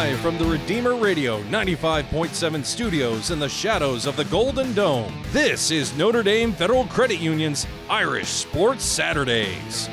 Live from the Redeemer Radio 95.7 studios in the shadows of the Golden Dome, this is Notre Dame Federal Credit Union's Irish Sports Saturdays.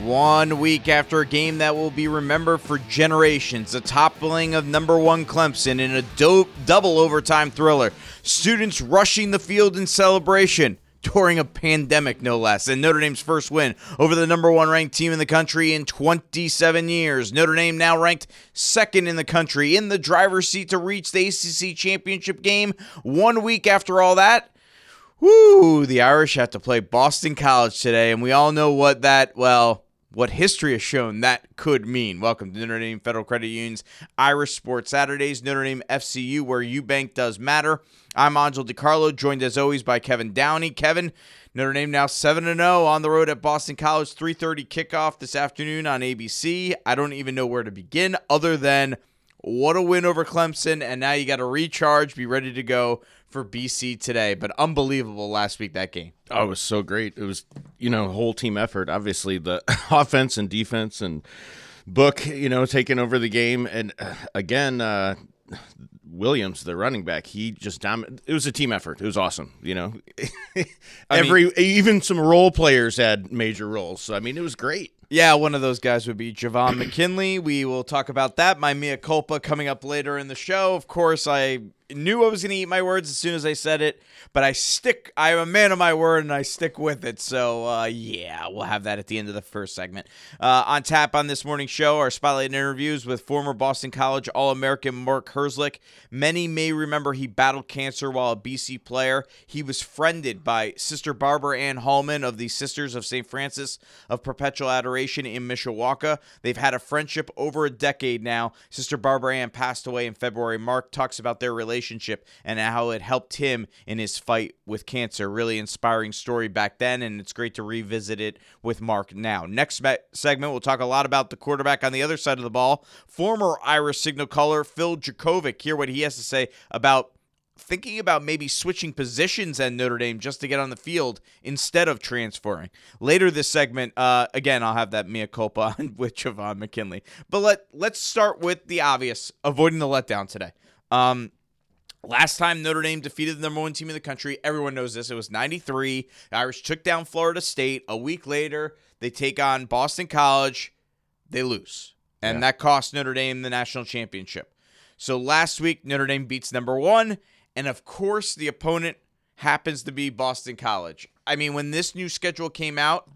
One week after a game that will be remembered for generations, the toppling of number one Clemson in a dope double overtime thriller. Students rushing the field in celebration during a pandemic, no less, and Notre Dame's first win over the number one ranked team in the country in 27 years. Notre Dame now ranked second in the country in the driver's seat to reach the ACC championship game. One week after all that, Woo! The Irish have to play Boston College today, and we all know what that, well, what history has shown that could mean. Welcome to Notre Dame Federal Credit Union's Irish Sports Saturdays, Notre Dame FCU, where you bank does matter. I'm Angel DiCarlo, joined as always by Kevin Downey. Kevin, Notre Dame now 7 0 on the road at Boston College, 3:30 kickoff this afternoon on ABC. I don't even know where to begin other than what a win over Clemson and now you got to recharge, be ready to go for BC today. But unbelievable last week that game. Oh, it was so great. It was, you know, whole team effort. Obviously, the offense and defense and Book, you know, taking over the game. And uh, again, uh, Williams, the running back, he just dom- It was a team effort. It was awesome. You know, every mean, even some role players had major roles. So I mean, it was great. Yeah, one of those guys would be Javon McKinley. We will talk about that. My mea culpa coming up later in the show. Of course, I knew I was going to eat my words as soon as I said it, but I stick. I am a man of my word, and I stick with it. So uh, yeah, we'll have that at the end of the first segment. Uh, on tap on this morning's show, our spotlight interviews with former Boston College All-American Mark Herzlich. Many may remember he battled cancer while a BC player. He was friended by Sister Barbara Ann Hallman of the Sisters of St. Francis of Perpetual Adoration in Mishawaka. They've had a friendship over a decade now. Sister Barbara Ann passed away in February. Mark talks about their relationship relationship and how it helped him in his fight with cancer. Really inspiring story back then, and it's great to revisit it with Mark now. Next segment, we'll talk a lot about the quarterback on the other side of the ball, former Irish signal caller Phil Jurkovec. Hear what he has to say about thinking about maybe switching positions at Notre Dame just to get on the field instead of transferring. Later this segment, uh, again, I'll have that mea culpa with Javon McKinley. But let let's start with the obvious: avoiding the letdown today. Um, Last time Notre Dame defeated the number one team in the country, everyone knows this. It was 93. The Irish took down Florida State. A week later, they take on Boston College. They lose. And yeah. that cost Notre Dame the national championship. So last week, Notre Dame beats number one. And of course, the opponent happens to be Boston College. I mean, when this new schedule came out,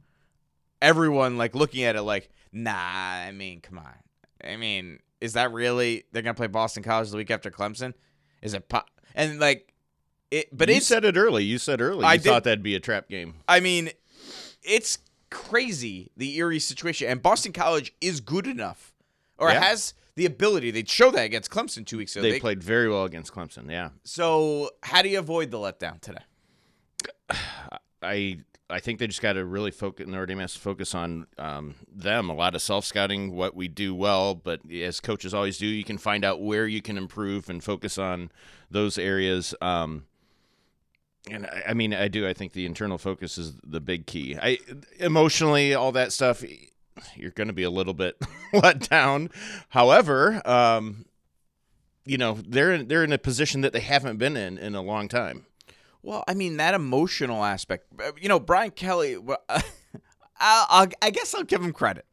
everyone like looking at it like, nah, I mean, come on. I mean, is that really they're gonna play Boston College the week after Clemson? Is it pop? And like it, but you said it early. You said early. You I thought did, that'd be a trap game. I mean, it's crazy the eerie situation, and Boston College is good enough, or yeah. has the ability. they show that against Clemson two weeks ago. They, they played very well against Clemson. Yeah. So how do you avoid the letdown today? I I think they just got to really focus. Notre Dame has to focus on um, them. A lot of self scouting, what we do well, but as coaches always do, you can find out where you can improve and focus on those areas. Um, and I, I, mean, I do. I think the internal focus is the big key. I emotionally, all that stuff, you're going to be a little bit let down. However, um, you know, they're in, they're in a position that they haven't been in in a long time. Well, I mean that emotional aspect. Uh, you know, Brian Kelly. Well, I'll, i guess I'll give him credit.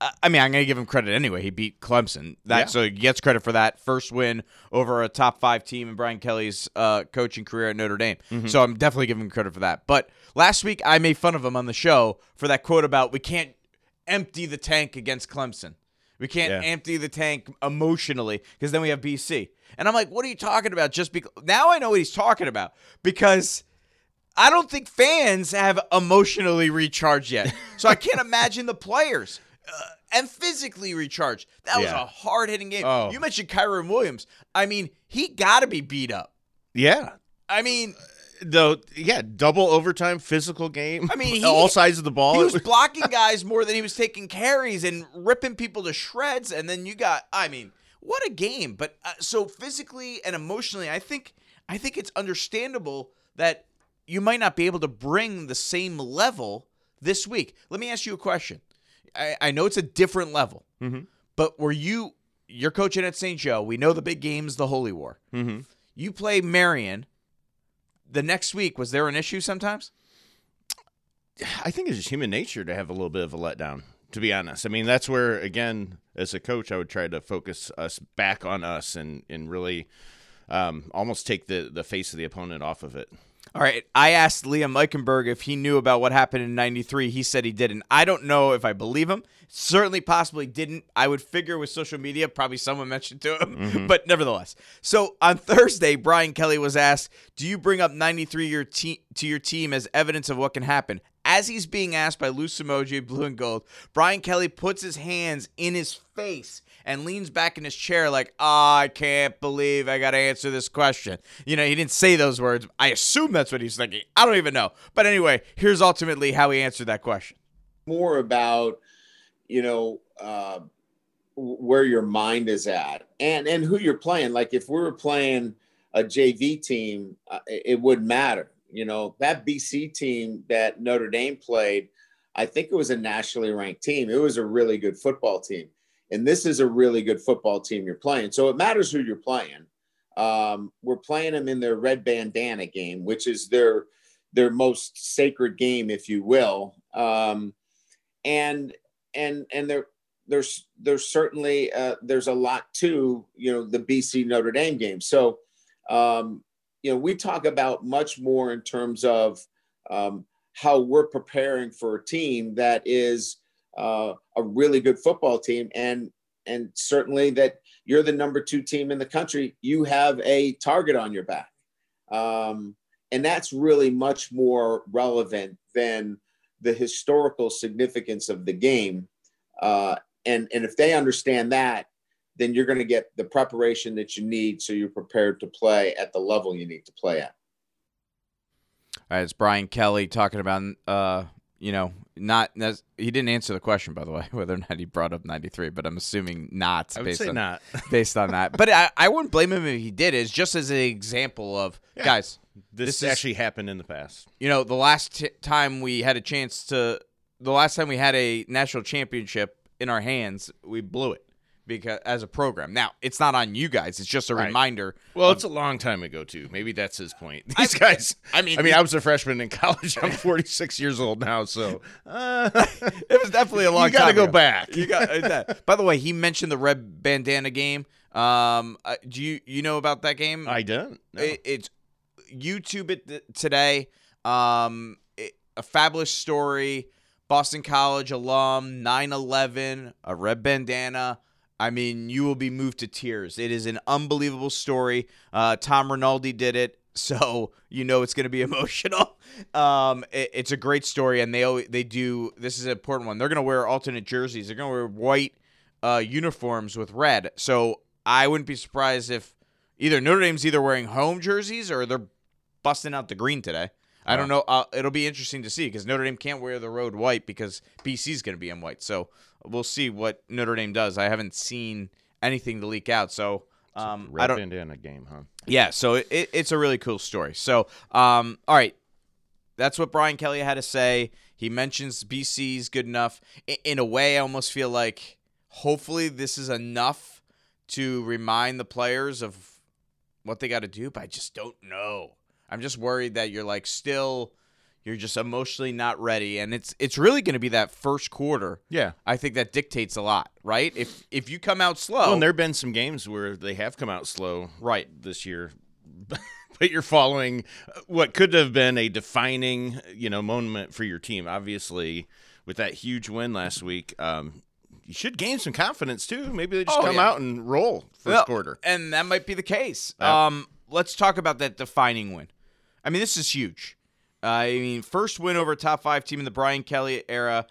Uh, I mean, I'm going to give him credit anyway. He beat Clemson. That yeah. so he gets credit for that first win over a top five team in Brian Kelly's uh, coaching career at Notre Dame. Mm-hmm. So I'm definitely giving him credit for that. But last week I made fun of him on the show for that quote about we can't empty the tank against Clemson. We can't yeah. empty the tank emotionally because then we have BC. And I'm like, what are you talking about? Just because now I know what he's talking about because I don't think fans have emotionally recharged yet. So I can't imagine the players. Uh, and physically recharged. That was a hard hitting game. Oh. You mentioned Kyren Williams. I mean, he got to be beat up. Yeah. I mean, though, yeah, double overtime physical game. I mean, he, all sides of the ball. He was blocking guys more than he was taking carries and ripping people to shreds. And then you got, I mean, what a game! But uh, so physically and emotionally, I think I think it's understandable that you might not be able to bring the same level this week. Let me ask you a question. I, I know it's a different level, Mhm. but were you you're coaching at St. Joe? We know the big game's the Holy War. Mm-hmm. You play Marian. The next week, was there an issue sometimes? I think it's just human nature to have a little bit of a letdown. To be honest, I mean that's where again, as a coach, I would try to focus us back on us and and really um, almost take the the face of the opponent off of it. All right. I asked Liam Eichenberg if he knew about what happened in 93. He said he didn't. I don't know if I believe him. Certainly, possibly didn't. I would figure with social media, probably someone mentioned to him, but nevertheless. So on Thursday, Brian Kelly was asked, Do you bring up 93 your te- to your team as evidence of what can happen? As he's being asked by Lou Somogyi, Blue and Gold, Brian Kelly puts his hands in his face and leans back in his chair like, oh, I can't believe I got to answer this question. You know, he didn't say those words. I assume that's what he's thinking. I don't even know. But anyway, here's ultimately how he answered that question. more about you know uh, where your mind is at and and who you're playing like if we were playing a jv team uh, it wouldn't matter you know that bc team that notre dame played i think it was a nationally ranked team. It was a really good football team. And this is a really good football team you're playing. So it matters who you're playing. Um, we're playing them in their red bandana game which is their their most sacred game if you will. Um, and and and there there's there's certainly uh, there's a lot to you know the BC Notre Dame game. So um, you know we talk about much more in terms of um, how we're preparing for a team that is uh, a really good football team and and certainly that you're the number two team in the country. You have a target on your back. Um, and that's really much more relevant than the historical significance of the game. Uh, and, and if they understand that, then you're going to get the preparation that you need so you're prepared to play at the level you need to play at. All right, it's Brian Kelly talking about, uh, you know, not he didn't answer the question by the way whether or not he brought up 93, but I'm assuming not. I would based say on, not. based on that. But I, I wouldn't blame him if he did. It's just as an example of Yeah. guys. This, This is- actually happened in the past. You know, the last t- time we had a chance to, the last time we had a national championship in our hands, we blew it because as a program. Now it's not on you guys. It's just a Right. reminder. Well, it's a long time ago too. Maybe that's his point. These guys. I mean, I mean, I was a freshman in college. I'm 46 years old now, so uh, it was definitely a long time. you got to go ago. back. You got uh, that. By the way, he mentioned the red bandana game. Um, uh, do you you know about that game? I don't. No. It, it's YouTube it th- today. Um, it- a fabulous story. Boston College alum, 9/11, a red bandana. I mean, you will be moved to tears. It is an unbelievable story. Uh, Tom Rinaldi did it, so you know it's going to be emotional. Um, it- it's a great story, and they they do. This is an important one. They're going to wear alternate jerseys. They're going to wear white uh, uniforms with red. So I wouldn't be surprised if either Notre Dame's either wearing home jerseys or they're busting out the green today. I don't know. Uh, it'll be interesting to see because Notre Dame can't wear the road white because BC's going to be in white. So we'll see what Notre Dame does. I haven't seen anything to leak out. So um, I don't. bandana game, huh? Yeah. So it, it, it's a really cool story. So um, all right, that's what Brian Kelly had to say. He mentions BC's good enough. In, in a way, I almost feel like hopefully this is enough to remind the players of what they got to do, but I just don't know. I'm just worried that you're like still you're just emotionally not ready and it's it's really going to be that first quarter. Yeah. I think that dictates a lot, right? If if you come out slow, Well, and there've been some games where they have come out slow, Right. this year. But you're following what could have been a defining, you know, moment for your team. Obviously, with that huge win last week, um, you should gain some confidence too. Maybe they just Oh, come yeah. out and roll first Well, quarter. and that might be the case. Yeah. Um, let's talk about that defining win. I mean, this is huge. Uh, I mean, first win over a top five team in the Brian Kelly era.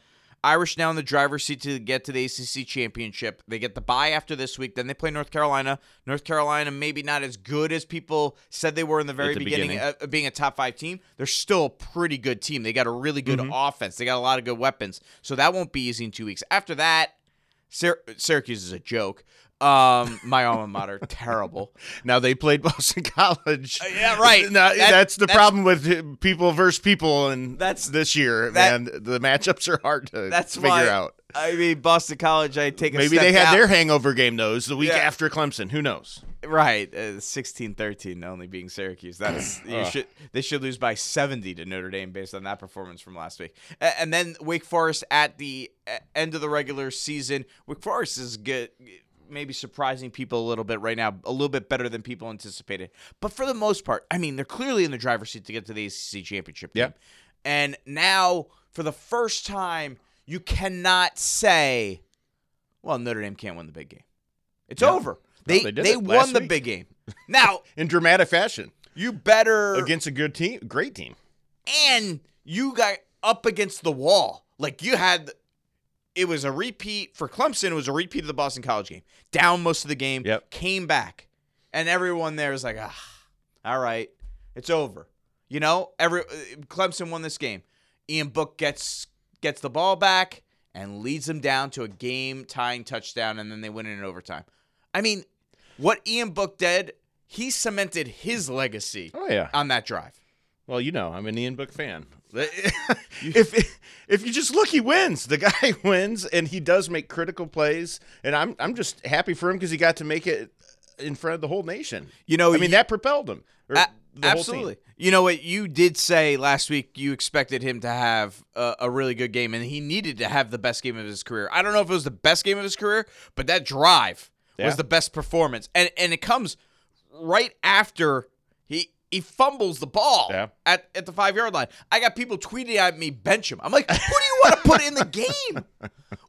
Irish now in the driver's seat to get to the ACC championship. They get the bye after this week. Then they play North Carolina. North Carolina maybe not as good as people said they were in the very the beginning, beginning. Of, of being a top five team. They're still a pretty good team. They got a really good offense. They got a lot of good weapons. So that won't be easy in two weeks. After that, Syracuse is a joke. Um, my alma mater, terrible. Now they played Boston College. Uh, yeah, right. Now, That- that's the that's- problem with people versus people, and That's- this year, that- man. The matchups are hard to That's figure why- out. I mean, Boston College. I take a Maybe they had down- their hangover game those the week Yeah. after Clemson. Who knows? right uh, 16-13 only being Syracuse. That's you should they should lose by 70 to Notre Dame based on that performance from last week. And then Wake Forest at the end of the regular season. Wake Forest is good. Maybe surprising people a little bit right now, a little bit better than people anticipated. But for the most part, I mean, they're clearly in the driver's seat to get to the ACC championship game. Yeah. And now, for the first time, you cannot say, "Well, Notre Dame can't win the big game." It's over. They they they, it won the week. big game. Now In dramatic fashion you better against a good team, great team. and you got up against the wall. Like you had it was a repeat for Clemson, it was a repeat of the Boston College game. Down most of the game, Yep. came back. And everyone there was like, ah, all right, it's over. You know, every uh, Clemson won this game. Ian Book gets gets the ball back and leads them down to a game tying touchdown, and then they win it in overtime. I mean, what Ian Book did, he cemented his legacy Oh yeah. on that drive. Well, you know, I'm an Ian Book fan. if if you just look, he wins. The guy wins, and he does make critical plays. And I'm I'm just happy for him because he got to make it in front of the whole nation. You know, I mean, you- that propelled him. A- absolutely. You know what? You did say last week you expected him to have a, a really good game, and he needed to have the best game of his career. I don't know if it was the best game of his career, but that drive Yeah. was the best performance, and and it comes right after he fumbles the ball Yeah. at, at the five yard line. I got people tweeting at me, bench him. I'm like, who do you want to put in the game?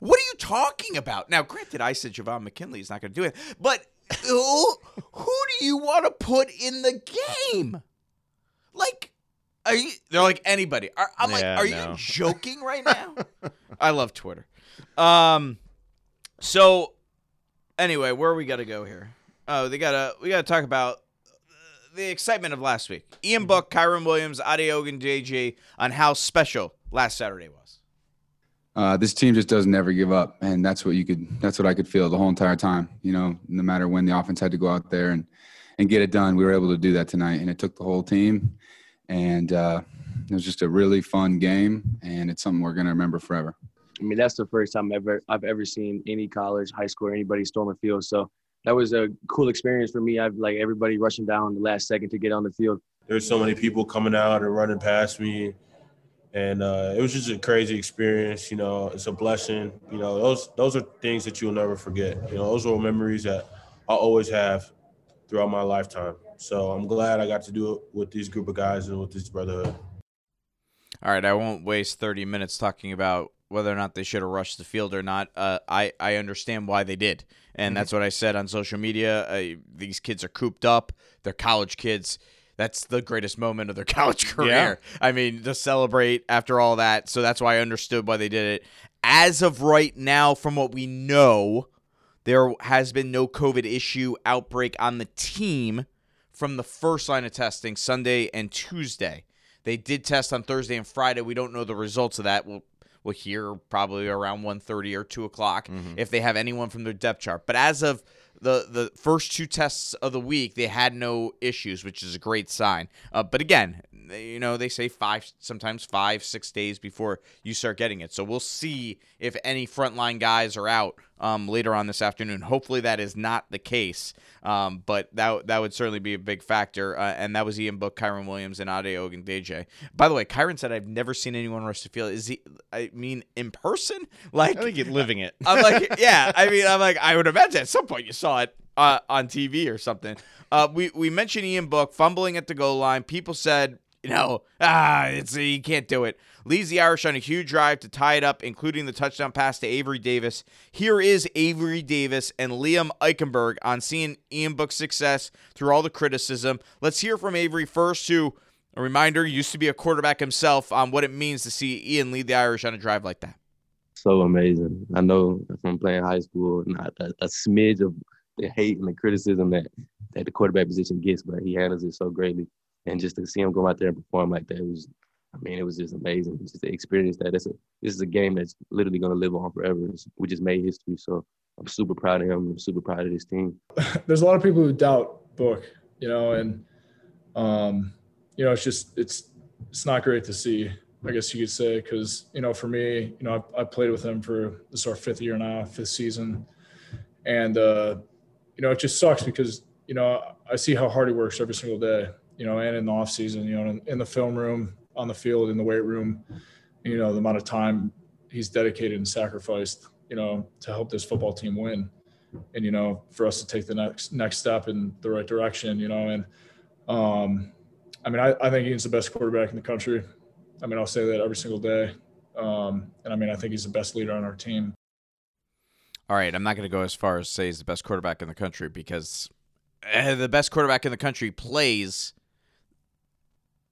What are you talking about? Now, granted, I said Javon McKinley is not going to do it, but who, who do you want to put in the game? Like, are you? They're like anybody. I'm like, Yeah, are no. you joking right now? I love Twitter. Um, so anyway, where we got to go here? Oh, they gotta we gotta talk about the excitement of last week. Ian Book, Kyren Williams, Ade Ogundeji on how special last Saturday was. uh, this team just doesn't ever give up, and that's what you could. That's what I could feel the whole entire time. You know, no matter when the offense had to go out there and and get it done, we were able to do that tonight, and it took the whole team. And uh, it was just a really fun game, and it's something we're gonna remember forever. I mean, that's the first time ever I've ever seen any college, high school, or anybody storm a field. So that was a cool experience for me. I've like everybody rushing down the last second to get on the field. There's so many people coming out and running past me, and uh, it was just a crazy experience. You know, it's a blessing. You know, those those are things that you'll never forget. You know, those are memories that I'll always have throughout my lifetime. So I'm glad I got to do it with these group of guys and with this brotherhood. All right, I won't waste 30 minutes talking about whether or not they should have rushed the field or not. Uh, I I understand why they did, and that's what I said on social media. Uh, these kids are cooped up; they're college kids. That's the greatest moment of their college career. I mean, to celebrate after all that. So that's why I understood why they did it. As of right now, from what we know, there has been no COVID issue outbreak on the team from the first line of testing Sunday and Tuesday. They did test on Thursday and Friday. We don't know the results of that. We'll we'll hear probably around 1.30 or two o'clock if they have anyone from their depth chart. But as of the the first two tests of the week, they had no issues, which is a great sign. Uh, but again, they- you know they say five, sometimes five, six days before you start getting it. So we'll see if any frontline guys are out um, later on this afternoon. Hopefully that is not the case, um, but that that would certainly be a big factor. Uh, and that was Ian Book, Kyren Williams, and Ade Ogundeji. By the way, Kyren said I've never seen anyone rush the field. Is he? I mean, in person, like I think you're living it. I'm like, yeah. I mean, I'm like, I would imagine at some point you saw it uh, on TV or something. Uh, we we mentioned Ian Book fumbling at the goal line. People said, you know, ah, it's you can't do it. Leads the Irish on a huge drive to tie it up, including the touchdown pass to Avery Davis. Here is Avery Davis and Liam Eichenberg on seeing Ian Book's success through all the criticism. Let's hear from Avery first, who, a reminder, used to be a quarterback himself, on what it means to see Ian lead the Irish on a drive like that. So amazing. I know from playing high school, not a, a smidge of the hate and the criticism that that the quarterback position gets, but he handles it so greatly. And just to see him go out there and perform like that was, I mean, it was just amazing just to experience that. This, this is a game that's literally going to live on forever. We just made history. So I'm super proud of him. I'm super proud of this team. There's a lot of people who doubt Book, you know, and, um, you know, it's just, it's, it's not great to see, I guess you could say, because, you know, for me, you know, I, I played with him for this is our fifth year now, fifth season. And, uh, you know, it just sucks because, you know, I see how hard he works every single day, you know, and in the off season, you know, in, in the film room, on the field, in the weight room, you know, the amount of time he's dedicated and sacrificed, you know, to help this football team win. And, you know, for us to take the next next step in the right direction, you know, and um I mean I, I think he's the best quarterback in the country. I mean, I'll say that every single day. Um, and I mean, I think he's the best leader on our team. All right, I'm not going to go as far as say he's the best quarterback in the country because uh, the best quarterback in the country plays.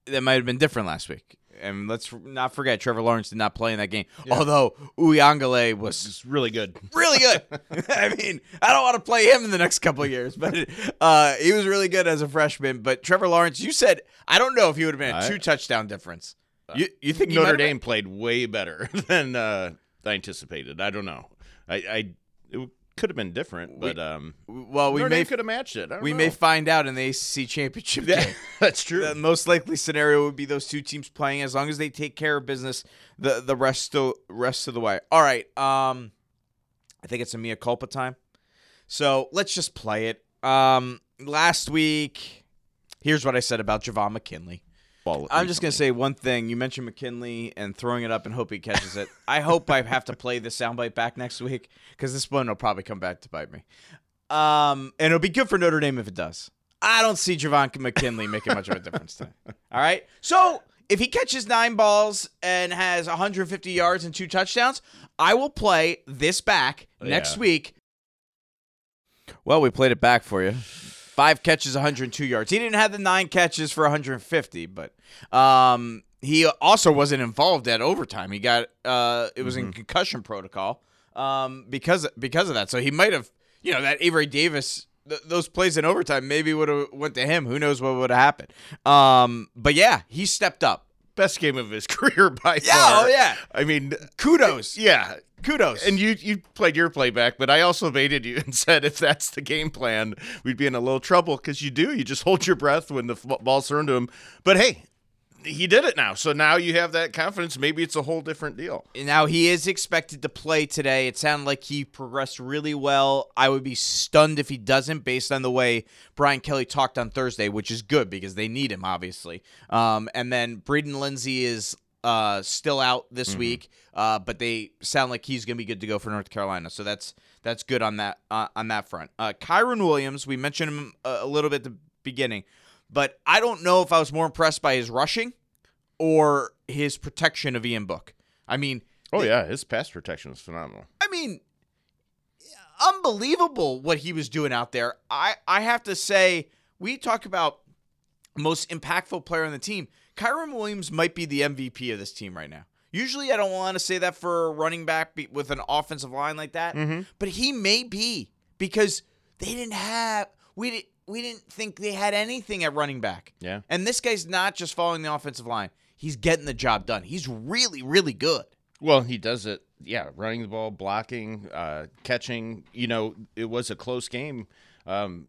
That might have been different last week. And let's not forget, Trevor Lawrence did not play in that game. Although Uiagalelei was really good. really good. I mean, I don't want to play him in the next couple of years, but uh, he was really good as a freshman. But Trevor Lawrence, you said I don't know if he would have been a two touchdown difference. You you think Notre might have been? Dame played way better than uh, I anticipated. I don't know. I, I it could have been different, but um, Well, we Notre may could have matched it. I don't we know. may find out in the ACC championship game. That's true. The most likely scenario would be those two teams playing as long as they take care of business the the rest of rest of the way. All right. Um I think it's a mea culpa time. So let's just play it. Um last week, here's what I said about Javon McKinley. Ball I'm just gonna say one thing. You mentioned McKinley and throwing it up and hope he catches it. I hope I have to play this soundbite back next week because this one will probably come back to bite me. Um, and it'll be good for Notre Dame if it does. I don't see Javon McKinley making much of a difference today. All right, so if he catches nine balls and has 150 yards and two touchdowns, I will play this back next Yeah. week. Well, we played it back for you. Five catches, 102 yards. He didn't have the nine catches for 150, but um, he also wasn't involved at overtime. He got uh, it was in concussion protocol um, because because of that. So he might have, you know, that Avery Davis. Th- those plays in overtime maybe would have went to him. Who knows what would have happened? Um, but yeah, he stepped up. Best game of his career by Yeah, oh, far. oh yeah. I mean, Kudos. yeah. Kudos. And you you played your playback, but I also baited you and said if that's the game plan, we'd be in a little trouble because you do. You just hold your breath when the f- ball's thrown to him. But hey, he did it now, so now you have that confidence. Maybe it's a whole different deal. Now he is expected to play today. It sounded like he progressed really well. I would be stunned if he doesn't, based on the way Brian Kelly talked on Thursday, which is good because they need him, obviously. Um, and then Braden Lenzy is uh, still out this week, uh, but they sound like he's going to be good to go for North Carolina. So that's that's good on that uh, on that front. Uh, Kyren Williams, we mentioned him a, a little bit at the beginning, but I don't know if I was more impressed by his rushing or his protection of Ian Book. I mean, Oh yeah, his pass protection was phenomenal. I mean, unbelievable what he was doing out there. I I have to say, we talk about most impactful player on the team. Kyren Williams might be the MVP of this team right now. Usually, I don't want to say that for a running back be- with an offensive line like that, mm-hmm. but he may be because they didn't have we didn't we didn't think they had anything at running back. Yeah. and this guy's not just following the offensive line; he's getting the job done. He's really, really good. Well, he does it. Yeah, running the ball, blocking, uh, catching. You know, it was a close game um,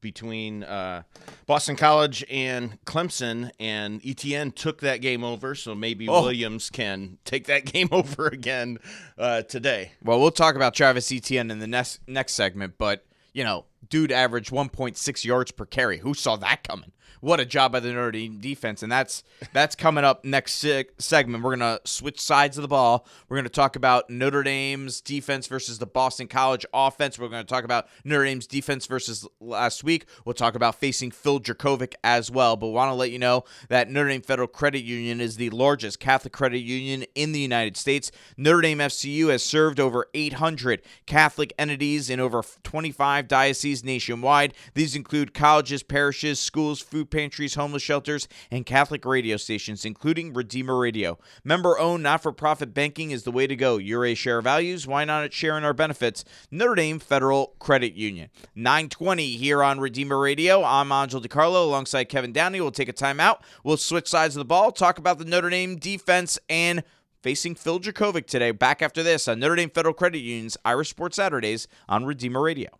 between uh, Boston College and Clemson, and Etienne took that game over. So maybe Oh. Williams can take that game over again uh, today. Well, we'll talk about Travis Etienne in the next next segment, but you know, dude averaged 1.6 yards per carry. Who saw that coming? What a job by the Notre Dame defense, and that's that's coming up next se- segment. We're gonna switch sides of the ball. We're gonna talk about Notre Dame's defense versus the Boston College offense. We're gonna talk about Notre Dame's defense versus last week. We'll talk about facing Phil Jurkovec as well. But want to let you know that Notre Dame Federal Credit Union is the largest Catholic credit union in the United States. Notre Dame FCU has served over 800 Catholic entities in over 25 dioceses nationwide. These include colleges, parishes, schools, food food pantries, homeless shelters, and Catholic radio stations, including Redeemer Radio. Member owned, not for profit banking is the way to go. You're a share values. Why not share in our benefits? Notre Dame Federal Credit Union. 920 here on Redeemer Radio. I'm Angel DiCarlo alongside Kevin Downey. We'll take a timeout. We'll switch sides of the ball, talk about the Notre Dame defense and facing Phil Jurkovec today. Back after this on Notre Dame Federal Credit Union's Irish Sports Saturdays on Redeemer Radio.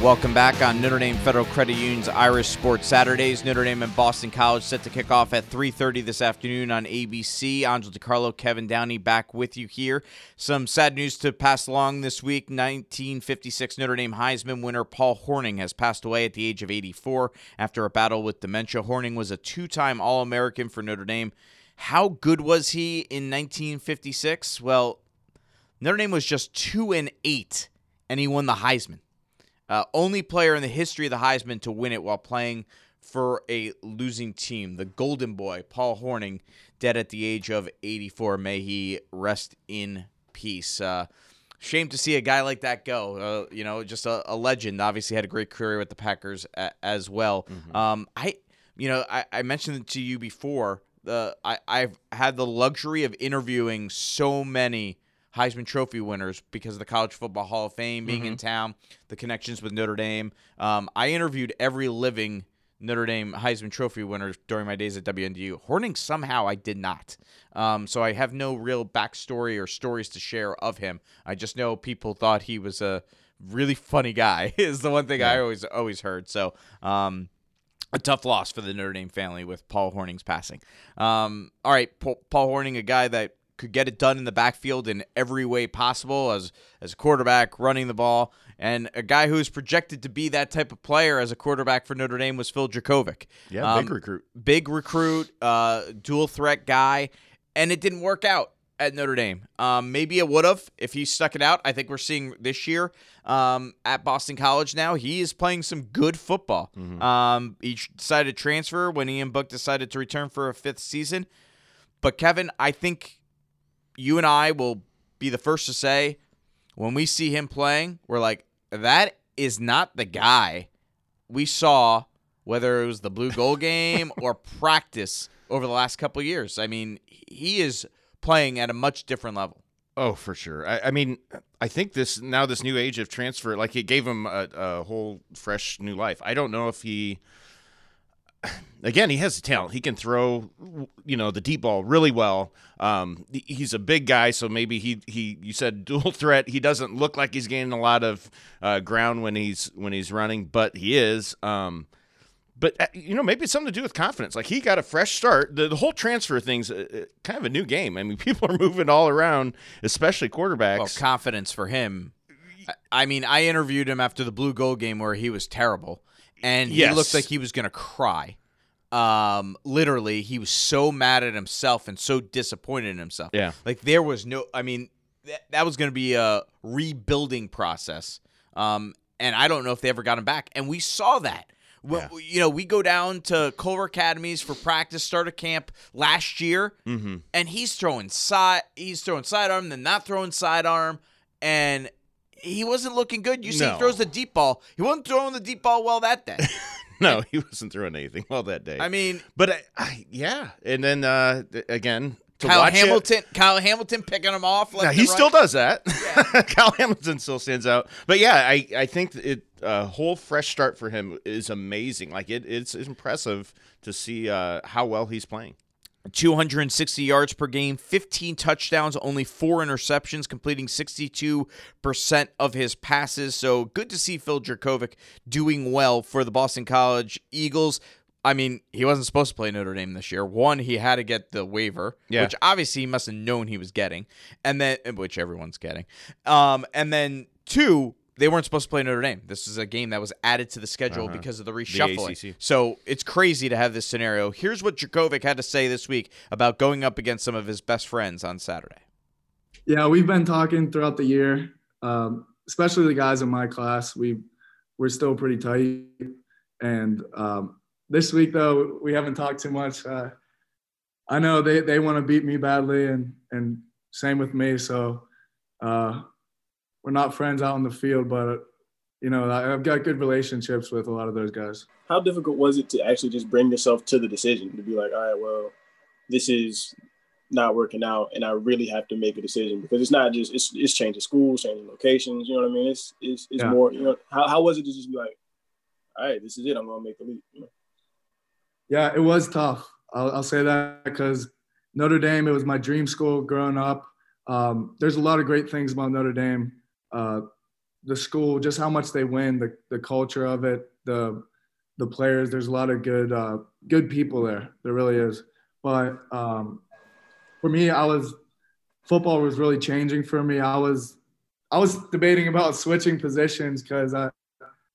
Welcome back on Notre Dame Federal Credit Union's Irish Sports Saturdays. Notre Dame and Boston College set to kick off at 3:30 this afternoon on ABC. Angel DiCarlo, Kevin Downey back with you here. Some sad news to pass along this week. 1956 Notre Dame Heisman winner Paul Hornung has passed away at the age of 84 after a battle with dementia. Hornung was a two-time All-American for Notre Dame. How good was he in 1956? Well, Notre Dame was just 2 and 8 and he won the Heisman. Uh, only player in the history of the Heisman to win it while playing for a losing team. The Golden Boy, Paul Hornung, dead at the age of 84. May he rest in peace. Uh, shame to see a guy like that go. Uh, you know, just a, a, legend. Obviously, had a great career with the Packers a, as well. Mm-hmm. Um, I, you know, I, I mentioned it to you before. The I, I've had the luxury of interviewing so many Heisman Trophy winners because of the College Football Hall of Fame being mm-hmm. in town, the connections with Notre Dame. Um, I interviewed every living Notre Dame Heisman Trophy winner during my days at WNDU. Hornung somehow I did not. Um, so I have no real backstory or stories to share of him. I just know people thought he was a really funny guy. is the one thing yeah. I always always heard. So. Um, a tough loss for the Notre Dame family with Paul Hornung's passing. Um, all right, Paul, Paul Hornung, a guy that could get it done in the backfield in every way possible as as a quarterback, running the ball, and a guy who is projected to be that type of player as a quarterback for Notre Dame was Phil Jurkovec. Yeah, um, big recruit, big recruit, uh, dual threat guy, and it didn't work out at Notre Dame. Um, maybe it would have if he stuck it out. I think we're seeing this year um, at Boston College now. He is playing some good football. Mm-hmm. Um, he decided to transfer when Ian Book decided to return for a fifth season. But Kevin, I think you and I will be the first to say when we see him playing, we're like, that is not the guy we saw, whether it was the Blue-Gold game or practice over the last couple years. I mean, he is playing at a much different level. Oh, for sure. I, I, mean, I think this now this new age of transfer, like it gave him a, a whole fresh new life. I don't know if he again, he has the talent. He can throw, you know, the deep ball really well. Um, he's a big guy, so maybe he he. You said dual threat. He doesn't look like he's gaining a lot of uh, ground when he's when he's running, but he is. Um, but uh, you know, maybe it's something to do with confidence. Like he got a fresh start. The, the whole transfer thing's a, a, kind of a new game. I mean, people are moving all around, especially quarterbacks. Well, confidence for him. I mean, I interviewed him after the blue goal game where he was terrible and yes. he looked like he was going to cry. Um, literally, he was so mad at himself and so disappointed in himself. Yeah, like there was no. I mean, that, that was going to be a rebuilding process. Um, and I don't know if they ever got him back. And we saw that. Well, yeah. you know, we go down to Culver Academies for practice, start a camp last year, mm-hmm. and he's throwing side, he's throwing sidearm, then not throwing sidearm, and he wasn't looking good. You see, no. he throws the deep ball. He wasn't throwing the deep ball well that day. no, he wasn't throwing anything well that day. I mean, but I, I, yeah, and then uh, again, Kyle Hamilton, it, Kyle Hamilton picking him off. yeah, he right. still does that. Yeah. Kyle Hamilton still stands out. But yeah, I, I think it a uh, whole fresh start for him is amazing. Like it, it's, it's impressive to see uh, how well he's playing. 260 yards per game, 15 touchdowns, only four interceptions, completing 62% of his passes. So good to see Phil Jurkovec doing well for the Boston College Eagles. I mean, he wasn't supposed to play Notre Dame this year. One, he had to get the waiver, yeah. which obviously he must have known he was getting, and then which everyone's getting. Um, and then two, they weren't supposed to play Notre Dame. This is a game that was added to the schedule Uh-huh. because of the The reshuffling. ACC. so it's crazy to have this scenario. Here's what Jurkovec had to say this week about going up against some of his best friends on Saturday. Yeah, we've been talking throughout the year, um, especially the guys in my class. We we're still pretty tight, and um, this week though we haven't talked too much. Uh, I know they, they want to beat me badly, and and same with me. So uh, we're not friends out in the field, but you know I've got good relationships with a lot of those guys. How difficult was it to actually just bring yourself to the decision to be like, all right, well, this is not working out, and I really have to make a decision because it's not just it's it's changing schools, changing locations. You know what I mean? It's it's it's Yeah. more. You know, how how was it to just be like, all right, this is it. I'm gonna make the leap. You know? Yeah, it was tough. I'll, I'll say that because Notre Dame, it was my dream school growing up. Um, there's a lot of great things about Notre Dame. Uh, the school, just how much they win, the, the culture of it, the the players. There's a lot of good uh, good people there. There really is. But um, for me, I was football was really changing for me. I was I was debating about switching positions because I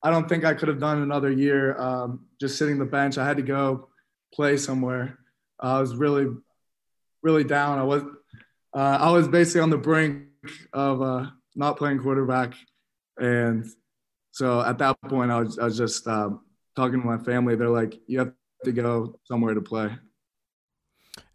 I don't think I could have done another year um, just sitting the bench. I had to go play somewhere. I was really, really down. I was, uh, I was basically on the brink of uh, not playing quarterback, and so at that point, I was, I was just um, talking to my family. They're like, "You have to go somewhere to play."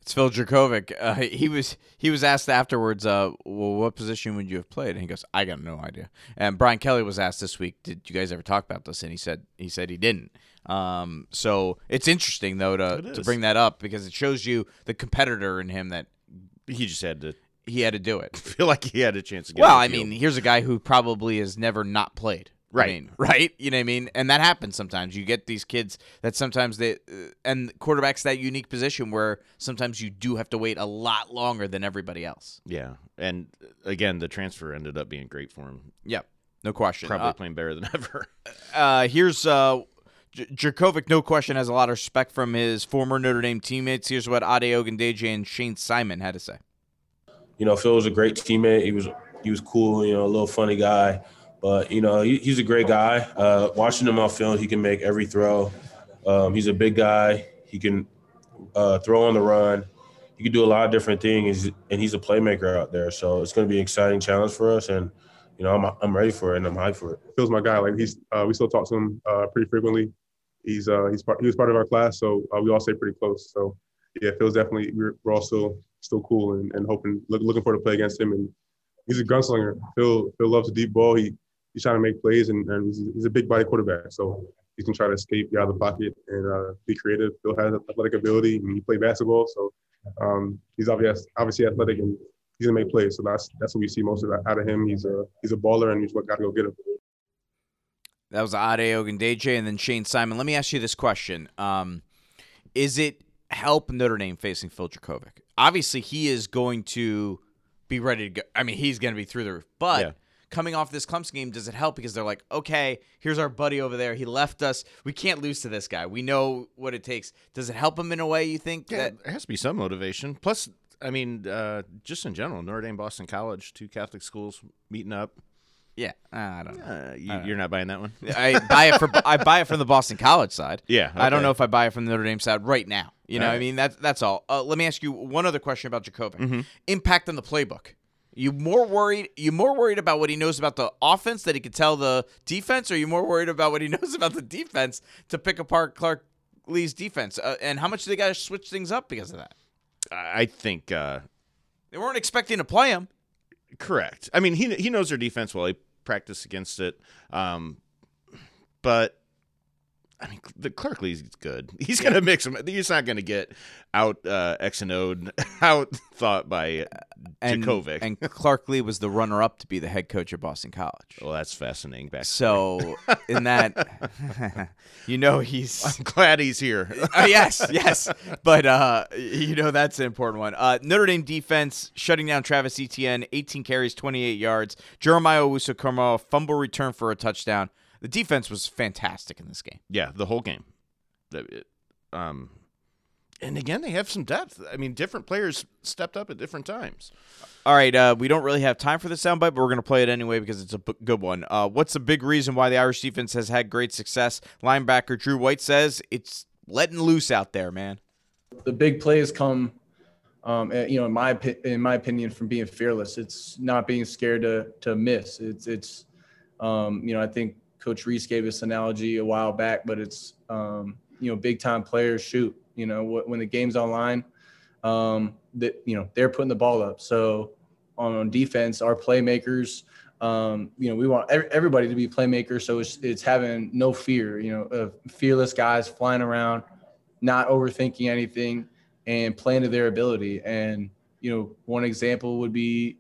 It's Phil Jurkovec. Uh, he was he was asked afterwards, uh, well, what position would you have played? And he goes, I got no idea. And Brian Kelly was asked this week, did you guys ever talk about this? And he said he said he didn't. Um, so it's interesting though to, to bring that up because it shows you the competitor in him that He just had to he had to do it. feel like he had a chance to get. Well, I field. mean, here's a guy who probably has never not played. I Right. mean, right? You know what I mean? And that happens sometimes. You get these kids that sometimes they, uh, and quarterback's that unique position where sometimes you do have to wait a lot longer than everybody else. yeah, and uh, again, the transfer ended up being great for him. Yep. No question. Probably Uh, playing better than ever. uh, here's uh, J- Jurkovec, no question, has a lot of respect from his former Notre Dame teammates. Here's what Ade Ogundeji and Shayne Simon had to say. You know, Phil was a great teammate. He was he was cool, you know, a little funny guy, but you know, he, he's a great guy. Uh, watching him on film, he can make every throw. Um, he's a big guy. He can uh, throw on the run. He can do a lot of different things, and he's a playmaker out there. So it's going to be an exciting challenge for us, and you know, I'm I'm ready for it, and I'm hyped for it. Phil's my guy. Like he's, uh, we still talk to him uh, pretty frequently. He's, uh, he's part, he was part of our class, so uh, we all stay pretty close. So yeah, Phil's definitely we're, we're all still still cool and, and hoping look, looking forward to play against him. And he's a gunslinger. Phil Phil loves the deep ball. He he's trying to make plays, and, and he's, he's a big body quarterback. So he can try to escape, get out of the pocket, and uh, be creative. Phil has athletic ability, and he played basketball, so um, he's obviously obviously athletic and he's gonna make plays. So that's that's what we see most of out of him. He's a he's a baller, and he's what got to go get him. That was Ade Ogundeji and then Shayne Simon. Let me ask you this question. Um, is it help Notre Dame facing Phil Jurkovec? Obviously, he is going to be ready to go. I mean, he's going to be through the roof. But Yeah. coming off this Clemson game, does it help? Because they're like, okay, here's our buddy over there. He left us. We can't lose to this guy. We know what it takes. Does it help him in a way, you think? Yeah, that there has to be some motivation. Plus, I mean, uh, just in general, Notre Dame, Boston College, two Catholic schools meeting up. Yeah, I don't know. Uh, you, Uh, you're not buying that one. I buy it for I buy it from the Boston College side. Yeah, I don't know if I buy it from the Notre Dame side right now. You know, what I mean that's that's all. Uh, let me ask you one other question about Jurkovec. Mhm. Impact on the playbook. You more worried? You more worried about what he knows about the offense that he could tell the defense, or you more worried about what he knows about the defense to pick apart Clark Lea's defense? Uh, and how much do they got to switch things up because of that? I I think uh, They weren't expecting to play him. correct. I mean, he he knows their defense well. He practiced against it, um, but. I mean, the Clark Lea's good. He's gonna mix them. He's not gonna get out uh, X and O'd, out thought by And, Jurkovec. and Clark Lea was the runner-up to be the head coach of Boston College. well, that's fascinating. Back. So in that, you know he's I'm glad he's here. Uh, yes, yes. But uh, you know that's an important one. Uh, Notre Dame defense shutting down Travis Etienne, 18 carries, 28 yards. Jeremiah Owusu-Koramoah, fumble return for a touchdown. The defense was fantastic in this game. Yeah, the whole game. The- it- Um, and again, they have some depth. I mean, different players stepped up at different times. All right, uh, we don't really have time for the soundbite, but we're going to play it anyway because it's a b- good one. Uh, what's the big reason why the Irish defense has had great success? Linebacker Drew White says it's letting loose out there, man. The big plays come, um, eh, you know, in my in my opinion, from being fearless. It's not being scared to to miss. It's it's, um, you know, I think Coach Rees gave this analogy a while back, but it's um, you know, big time players shoot. You know, when the game's online, um, that you know they're putting the ball up. So on defense, our playmakers, um, you know, we want everybody to be playmakers. So it's it's having no fear. You know, of fearless guys flying around, not overthinking anything, and playing to their ability. And you know, one example would be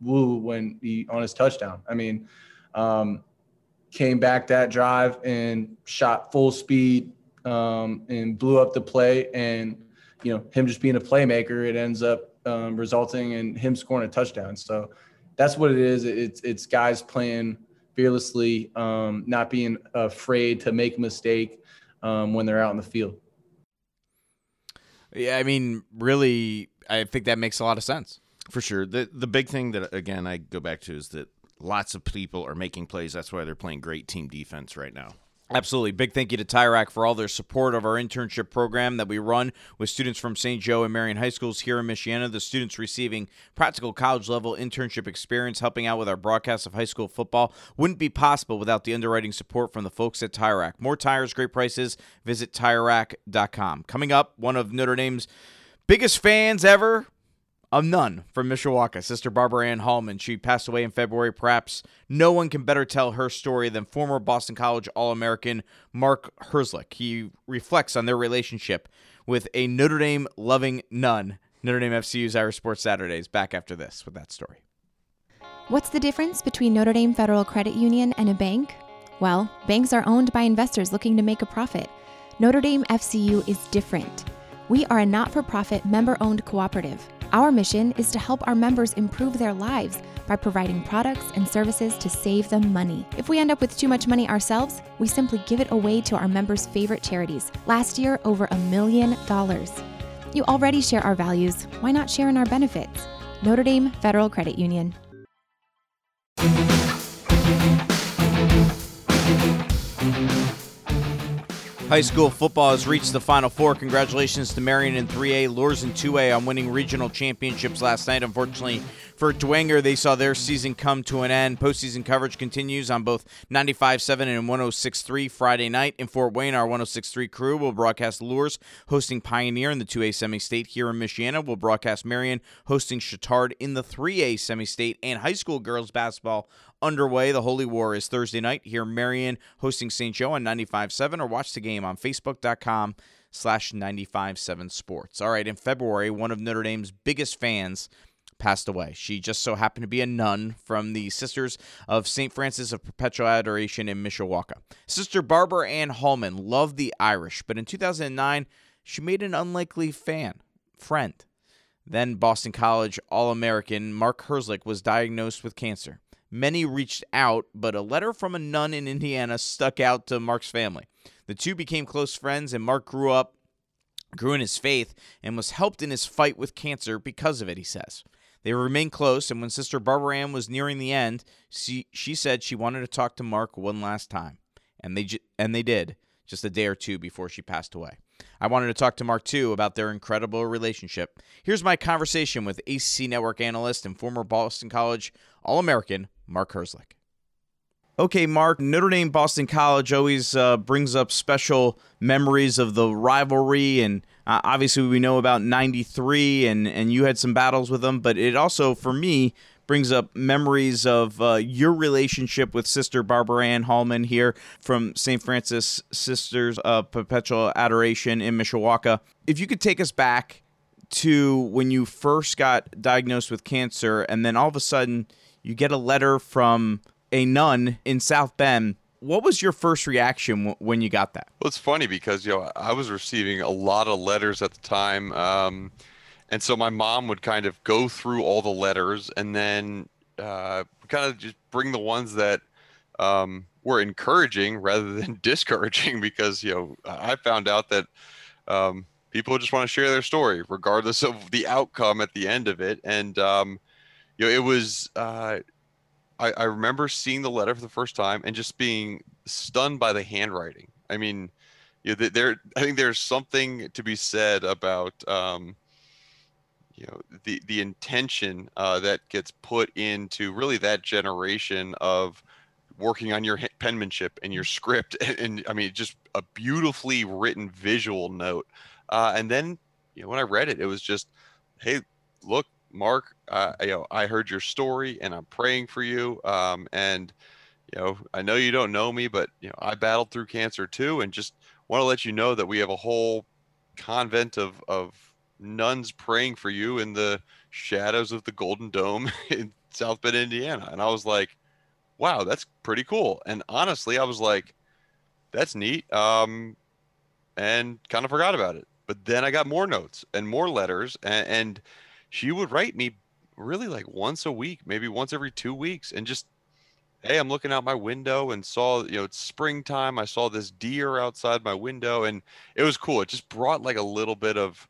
Wu when he on his touchdown. I mean, um, came back that drive and shot full speed um, and blew up the play. And you know, him just being a playmaker, it ends up um, resulting in him scoring a touchdown. So that's what it is. It's it's guys playing fearlessly, um, not being afraid to make a mistake um, when they're out in the field. Yeah, I mean, really, I think that makes a lot of sense. For sure. The the big thing that again I go back to is that lots of people are making plays. That's why they're playing great team defense right now. Absolutely. Big thank you to Tire for all their support of our internship program that we run with students from St. Joe and Marian High Schools here in Michiana. The students receiving practical college level internship experience helping out with our broadcast of high school football wouldn't be possible without the underwriting support from the folks at Tire More tires, great prices. Visit TireRack.com. Coming up, one of Notre Dame's biggest fans ever, of nun from Mishawaka, Sister Barbara Ann Hallman. She passed away in February. Perhaps no one can better tell her story than former Boston College All American Mark Herzlich. He reflects on their relationship with a Notre Dame loving nun. Notre Dame FCU's Irish Sports Saturdays. Back after this with that story. What's the difference between Notre Dame Federal Credit Union and a bank? Well, banks are owned by investors looking to make a profit. Notre Dame FCU is different. We are a not for profit, member owned cooperative. Our mission is to help our members improve their lives by providing products and services to save them money. If we end up with too much money ourselves, we simply give it away to our members' favorite charities. Last year, over a million dollars. You already share our values. Why not share in our benefits? Notre Dame Federal Credit Union. High school football has reached the Final Four. Congratulations to Marian in 3A, Luers in 2A on winning regional championships last night. Unfortunately for Dwenger, they saw their season come to an end. Postseason coverage continues on both 95.7 and 106.3 Friday night. In Fort Wayne, our 106.3 crew will broadcast Luers hosting Pioneer in the 2A semi-state. Here in Michiana, we'll broadcast Marian hosting Chatard in the 3A semi-state. And high school girls basketball underway. The Holy War is Thursday night here. Marian hosting St. Joe on 95.7 or watch the game on Facebook.com slash 95.7 Sports. All right, in February, one of Notre Dame's biggest fans passed away. She just so happened to be a nun from the Sisters of St. Francis of Perpetual Adoration in Mishawaka. Sister Barbara Ann Hallman loved the Irish, but in 2009, she made an unlikely fan, friend. Then Boston College All American Mark Herzlich was diagnosed with cancer. Many reached out, but a letter from a nun in Indiana stuck out to Mark's family. The two became close friends, and Mark grew up, grew in his faith, and was helped in his fight with cancer because of it, he says. They remained close, and when Sister Barbara Ann was nearing the end, she, she said she wanted to talk to Mark one last time. And they, and they did, just a day or two before she passed away. I wanted to talk to Mark too about their incredible relationship. Here's my conversation with ACC Network analyst and former Boston College All American Mark Herzlich. Okay, Mark, Notre Dame Boston College always uh, brings up special memories of the rivalry. And uh, obviously, we know about 93, and, and you had some battles with them. But it also, for me, brings up memories of uh, your relationship with Sister Barbara Ann Hallman here from St. Francis Sisters of Perpetual Adoration in Mishawaka. If you could take us back to when you first got diagnosed with cancer, and then all of a sudden you get a letter from a nun in South Bend. What was your first reaction w- when you got that? Well, it's funny because you know I was receiving a lot of letters at the time, um, and so my mom would kind of go through all the letters and then uh, kind of just bring the ones that um, were encouraging rather than discouraging because you know I found out that um, people just want to share their story, regardless of the outcome at the end of it. And um, you know, it was. Uh, I, I remember seeing the letter for the first time and just being stunned by the handwriting. I mean, you know, there. I think there's something to be said about. Um, you know the the intention uh, that gets put into really that generation of working on your penmanship and your script and, and i mean just a beautifully written visual note uh, and then you know when i read it it was just hey look mark uh, you know i heard your story and i'm praying for you um, and you know i know you don't know me but you know i battled through cancer too and just want to let you know that we have a whole convent of of nuns praying for you in the shadows of the Golden Dome in South Bend, Indiana. And I was like, wow, that's pretty cool. And honestly, I was like, that's neat. Um, and kind of forgot about it. But then I got more notes and more letters, and, and she would write me really like once a week, maybe once every two weeks, and just hey, I'm looking out my window and saw, you know, it's springtime. I saw this deer outside my window, and it was cool. It just brought like a little bit of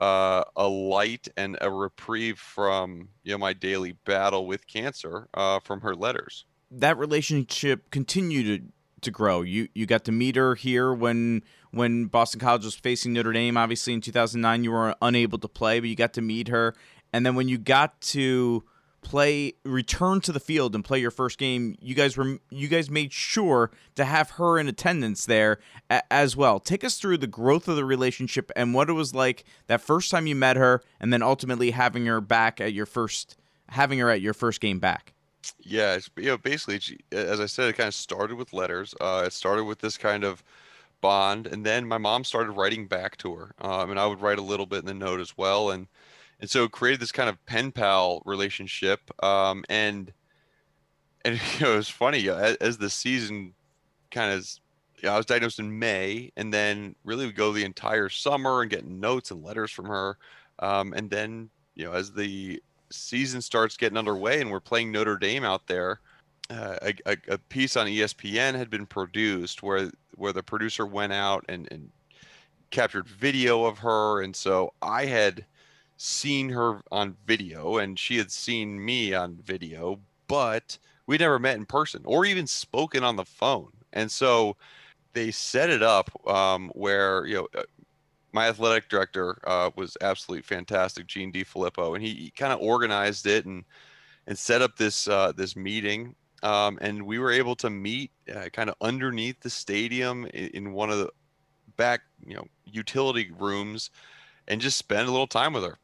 uh, a light and a reprieve from you know my daily battle with cancer uh, from her letters. That relationship continued to to grow. You you got to meet her here when when Boston College was facing Notre Dame. Obviously, in 2009, you were unable to play, but you got to meet her. And then when you got to play return to the field and play your first game you guys were you guys made sure to have her in attendance there a, as well. Take us through the growth of the relationship and what it was like that first time you met her and then ultimately having her back at your first having her at your first game back. Yeah you know basically as i said it kind of started with letters. Uh, it started with this kind of bond and then my mom started writing back to her um, and i would write a little bit in the note as well and and so created this kind of pen pal relationship. Um, and and you know, it was funny as, as the season kind of. You know, I was diagnosed in May, and then really we go the entire summer and getting notes and letters from her. Um, and then you know, as the season starts getting underway and we're playing Notre Dame out there, uh, a, a, a, piece on ESPN had been produced where where the producer went out and, and captured video of her, and so I had seen her on video and she had seen me on video, but we never met in person or even spoken on the phone. And so they set it up um, where, you know, uh, my athletic director uh, was absolutely fantastic, Gene DeFilippo, and he, he kind of organized it and and set up this uh, this meeting. Um, and we were able to meet uh, kind of underneath the stadium in, in one of the back, you know, utility rooms, and just spend a little time with her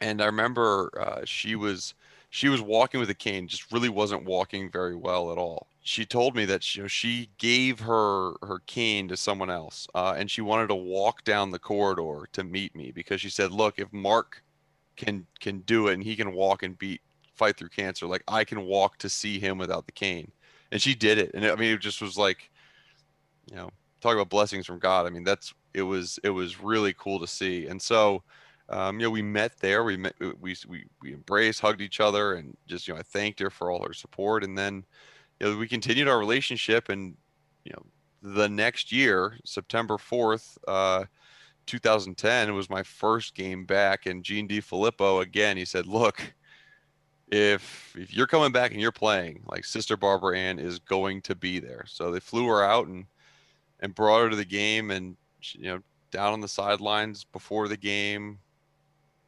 and I remember uh, she was she was walking with a cane, just really wasn't walking very well at all. She told me that she, she gave her her cane to someone else, uh, and she wanted to walk down the corridor to meet me because she said, "Look, if Mark can can do it and he can walk and beat fight through cancer, like I can walk to see him without the cane." And she did it, and I mean, it just was like, you know, talk about blessings from God. I mean, that's it was it was really cool to see, and so um, you know, we met there. We met, we we we embraced, hugged each other, and just you know, I thanked her for all her support. And then, you know, we continued our relationship. And you know, the next year, September fourth, uh, 2010, it was my first game back. And Gene DeFilippo again, he said, "Look, if if you're coming back and you're playing, like Sister Barbara Ann is going to be there." So they flew her out and and brought her to the game, and you know, down on the sidelines before the game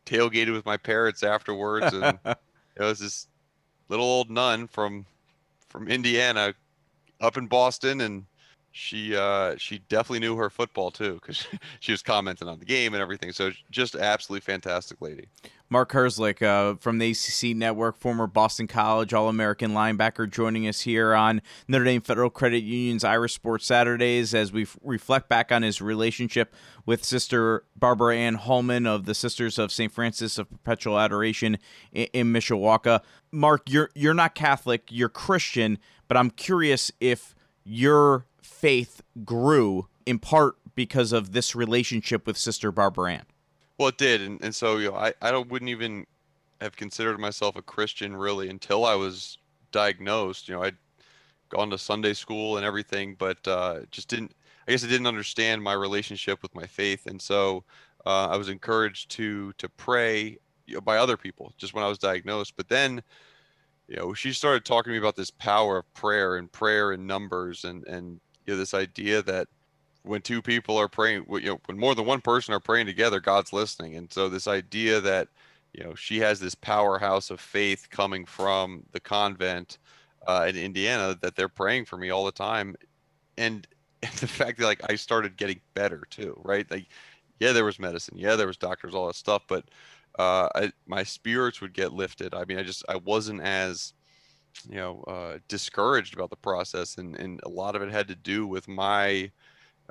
tailgated with my parents afterwards, and it was this little old nun from from Indiana up in Boston, and she uh, she definitely knew her football too because she was commenting on the game and everything. So just absolutely fantastic lady. Mark Herzlich uh, from the ACC Network, former Boston College All American linebacker, joining us here on Notre Dame Federal Credit Union's Irish Sports Saturdays as we reflect back on his relationship with Sister Barbara Ann Hallman of the Sisters of St. Francis of Perpetual Adoration in, in Mishawaka. Mark, you're you're not Catholic, you're Christian, but I'm curious if your faith grew in part because of this relationship with Sister Barbara Ann. Well, it did, and, and so you know, I I don't, wouldn't even have considered myself a Christian really until I was diagnosed. You know, I'd gone to Sunday school and everything, but uh, just didn't. I guess I didn't understand my relationship with my faith, and so uh, I was encouraged to to pray you know, by other people just when I was diagnosed. But then, you know, she started talking to me about this power of prayer and prayer and numbers and and you know this idea that when two people are praying, you know, when more than one person are praying together, God's listening. And so this idea that you know she has this powerhouse of faith coming from the convent uh, in Indiana that they're praying for me all the time, and, and the fact that like I started getting better too, right? Like, yeah, there was medicine, yeah, there was doctors, all that stuff, but uh, I, my spirits would get lifted. I mean, I just I wasn't as you know uh, discouraged about the process, and and a lot of it had to do with my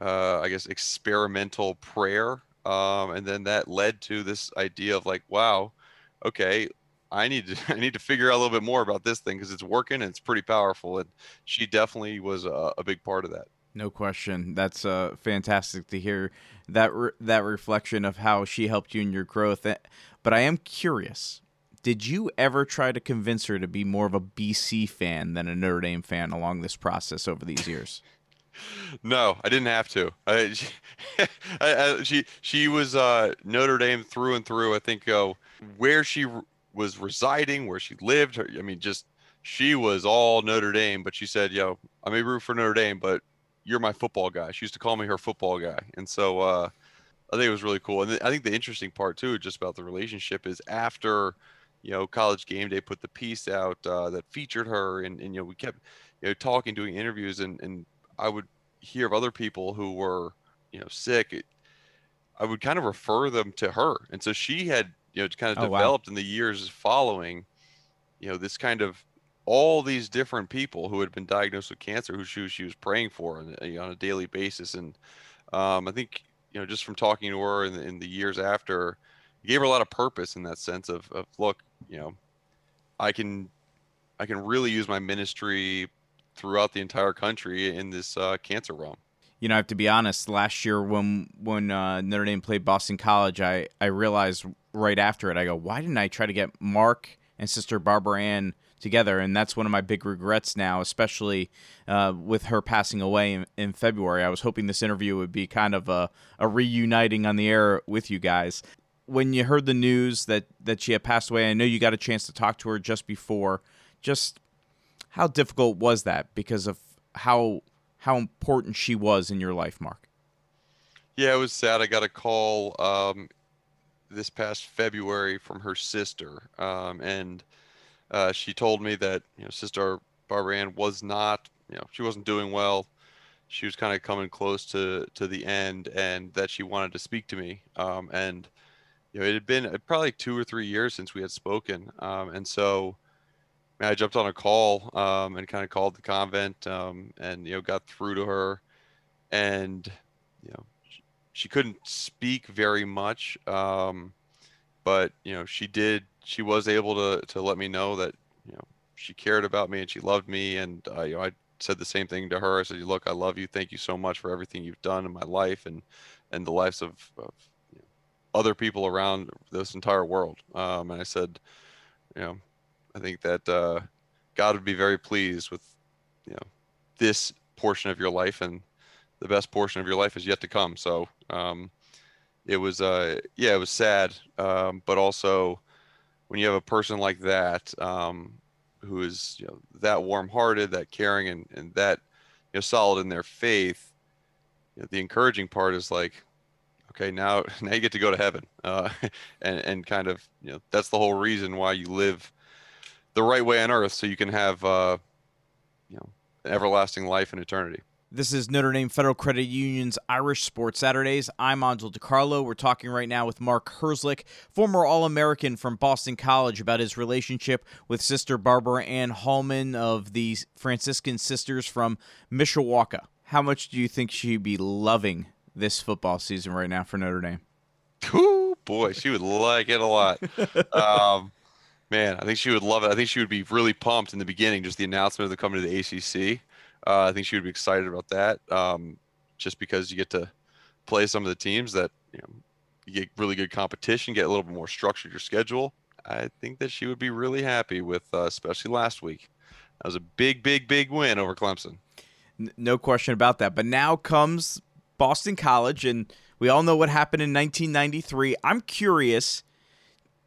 uh, I guess experimental prayer, um, and then that led to this idea of like, wow, okay, I need to I need to figure out a little bit more about this thing because it's working and it's pretty powerful, and she definitely was a, a big part of that. No question. That's uh, fantastic to hear that re- that reflection of how she helped you in your growth. Eh, but I am curious. Did you ever try to convince her to be more of a BC fan than a Notre Dame fan along this process over these years? No, I didn't have to. I, she, I, I, she, she was uh, Notre Dame through and through. I think uh, where she was residing, where she lived, her, I mean, just she was all Notre Dame. But she said, "Yo, I may root for Notre Dame, but you're my football guy." She used to call me her football guy, and so uh, I think it was really cool. And I think the interesting part too, just about the relationship, is after you know College Game Day put the piece out uh, that featured her, and, and you know we kept you know talking, doing interviews, and and I would hear of other people who were, you know, sick. It, I would kind of refer them to her, and so she had, you know, kind of Oh, wow. developed in the years following, you know, this kind of all these different people who had been diagnosed with cancer, who she, she was praying for on, a- on a daily basis, and um, I think, you know, just from talking to her in the, in the years after, it gave her a lot of purpose in that sense of, of look, you know, I can I can really use my ministry throughout the entire country in this uh, cancer realm. You know, I have to be honest. Last year, when when uh, Notre Dame played Boston College, I I realized right after it, I go, why didn't I try to get Mark and Sister Barbara Ann together? And that's one of my big regrets now, especially uh, with her passing away in, in February. I was hoping this interview would be kind of a, a reuniting on the air with you guys. When you heard the news that that she had passed away, I know you got a chance to talk to her just before. Just how difficult was that because of how how important she was in your life, Mark? Yeah, it was sad. I got a call um, this past February from her sister, um, and uh, she told me that you know Sister Barbara Ann was not, you know, she wasn't doing well. She was kind of coming close to to the end, and that she wanted to speak to me. Um, and you know, it had been uh, probably two or three years since we had spoken, um, and so I jumped on a call um, and kind of called the convent, um, and you know, got through to her, and you know she couldn't speak very much um, but you know she did she was able to to let me know that you know she cared about me and she loved me and uh, you know I said the same thing to her. I said look I love you. Thank you so much for everything you've done in my life and and the lives of, of you know, other people around this entire world. Um, and I said you know I think that uh, God would be very pleased with you know this portion of your life and the best portion of your life is yet to come. So um, it was, uh, yeah, it was sad, um, but also when you have a person like that um, who is you know, that warm-hearted, that caring, and, and that you know solid in their faith, you know, the encouraging part is like, okay, now now you get to go to heaven, uh, and and kind of you know that's the whole reason why you live the right way on earth, so you can have uh, you know an everlasting life and eternity. This is Notre Dame Federal Credit Union's Irish Sports Saturdays. I'm Angel DiCarlo. We're talking right now with Mark Herzlich, former All American from Boston College, about his relationship with Sister Barbara Ann Hallman of the Franciscan Sisters from Mishawaka. How much do you think she'd be loving this football season right now for Notre Dame? Oh boy, she would like it a lot. um, man, I think she would love it. I think she would be really pumped in the beginning, just the announcement of the coming to the ACC. Uh, I think she would be excited about that, um, just because you get to play some of the teams that you know you get really good competition, get a little bit more structured your schedule. I think that she would be really happy with, uh, especially last week. That was a big, big, big win over Clemson. No question about that. But now comes Boston College, and We all know what happened in 1993. I'm curious,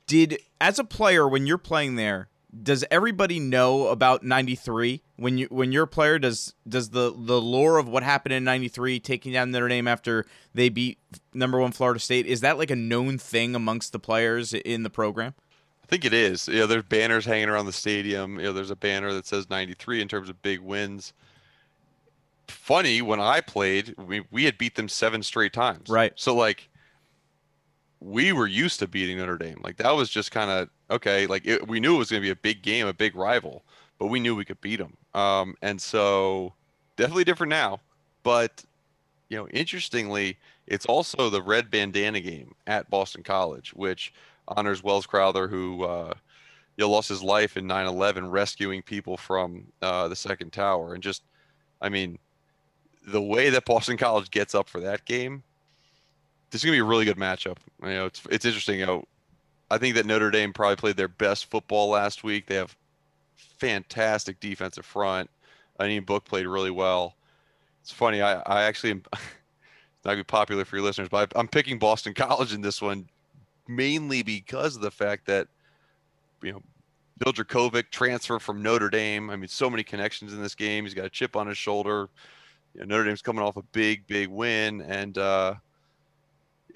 did as a player when you're playing there, does everybody know about 93 when you when you're a player does does the the lore of what happened in 93 taking down Notre Dame after they beat number 1 Florida State is that like a known thing amongst the players in the program? I think it is. You know, there's banners hanging around the stadium. You know, there's a banner that says 93 in terms of big wins. Funny, when I played, we, we had beat them seven straight times. Right. So, like, we were used to beating Notre Dame. Like, that was just kind of okay. Like, it, we knew it was going to be a big game, a big rival, but we knew we could beat them. Um, and so, definitely different now. But, you know, interestingly, it's also the red bandana game at Boston College, which honors Wells Crowther, who uh, you know, lost his life in 9/11 rescuing people from uh, the second tower. And just, I mean, the way that Boston College gets up for that game, this is gonna be a really good matchup. You know, it's it's interesting. You know, I think that Notre Dame probably played their best football last week. They have fantastic defensive front. I mean, Book played really well. It's funny. I I actually am. not gonna be popular for your listeners, but I'm picking Boston College in this one mainly because of the fact that you know Phil Jurkovec transfer from Notre Dame. I mean, so many connections in this game. He's got a chip on his shoulder. You know, Notre Dame's coming off a big, big win, and uh,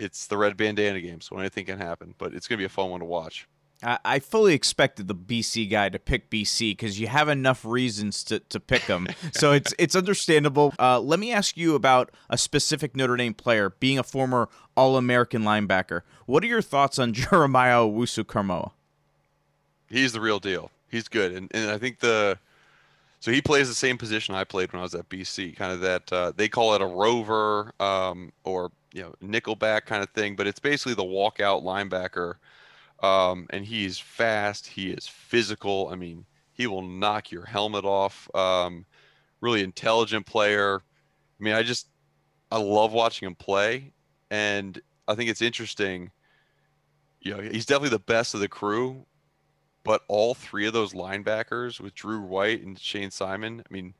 it's the red bandana game, so anything can happen. But it's gonna be a fun one to watch. I fully expected the BC guy to pick BC because you have enough reasons to, to pick them. so it's it's understandable. Uh, let me ask you about a specific Notre Dame player being a former All American linebacker. What are your thoughts on Jeremiah Owusu Koramoah? He's the real deal. He's good, and and I think the so he plays the same position I played when I was at BC. Kind of that uh, they call it a rover um, or you know nickelback kind of thing, but it's basically the walkout linebacker um, and he's fast. He is physical. I mean, he will knock your helmet off. Um, really intelligent player. I mean, I just I love watching him play, and I think it's interesting. You know, he's definitely the best of the crew, but all three of those linebackers with Drew White and Shayne Simon, I mean,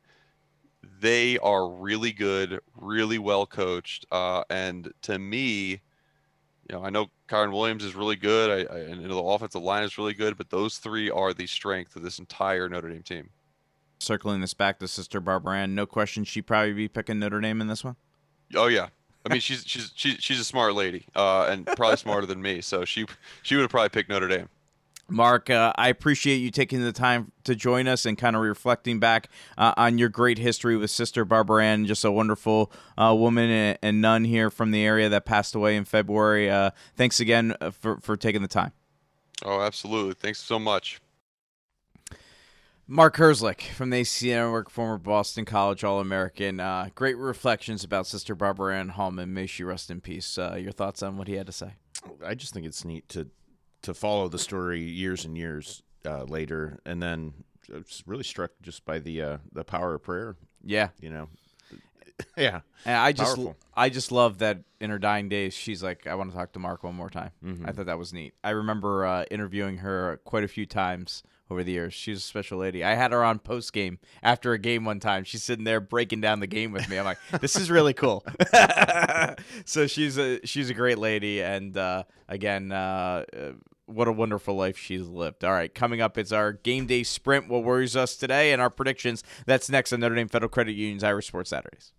they are really good, really well coached, uh, and to me, you know, I know Kyren Williams is really good, I, I, and the offensive line is really good, but those three are the strength of this entire Notre Dame team. Circling this back to Sister Barbara Ann, no question she'd probably be picking Notre Dame in this one. Oh yeah, I mean she's she's she's she's a smart lady, uh, and probably smarter than me, so she she would have probably picked Notre Dame. Mark, uh, I appreciate you taking the time to join us and kind of reflecting back uh, on your great history with Sister Barbara Ann, just a wonderful uh, woman and, and, nun here from the area that passed away in February. Uh, thanks again uh, for, for taking the time. Oh, absolutely. Thanks so much. Mark Herzlich from the ACC Network, former Boston College All American. Uh, great reflections about Sister Barbara Ann Hallman. May she rest in peace. your thoughts on what he had to say? I just think it's neat to to follow the story years and years uh, later, and then I was really struck just by the uh, the power of prayer. Yeah, you know, yeah. And I just Powerful. I just love that in her dying days, she's like, I want to talk to Mark one more time. Mm-hmm. I thought that was neat. I remember uh, interviewing her quite a few times over the years. She's a special lady. I had her on post game after a game one time. She's sitting there breaking down the game with me. I'm like, this is really cool. so she's a she's a great lady, and uh, again, uh, uh, what a wonderful life she's lived. All right, coming up, it's our game day sprint. What worries us today, and our predictions. That's next on Notre Dame Federal Credit Union's Irish Sports Saturdays.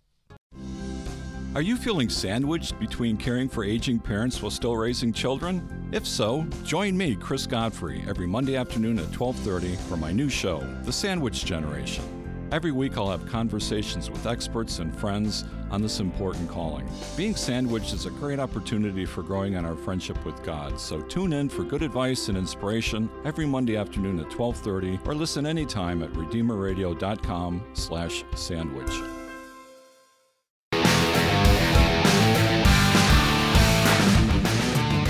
Are you feeling sandwiched between caring for aging parents while still raising children? If so, join me, Chris Godfrey, every Monday afternoon at 12:30 for my new show, The Sandwich Generation. Every week I'll have conversations with experts and friends on this important calling. Being sandwiched is a great opportunity for growing on our friendship with God. So tune in for good advice and inspiration every Monday afternoon at 12:30 or listen anytime at redeemerradio.com/sandwich.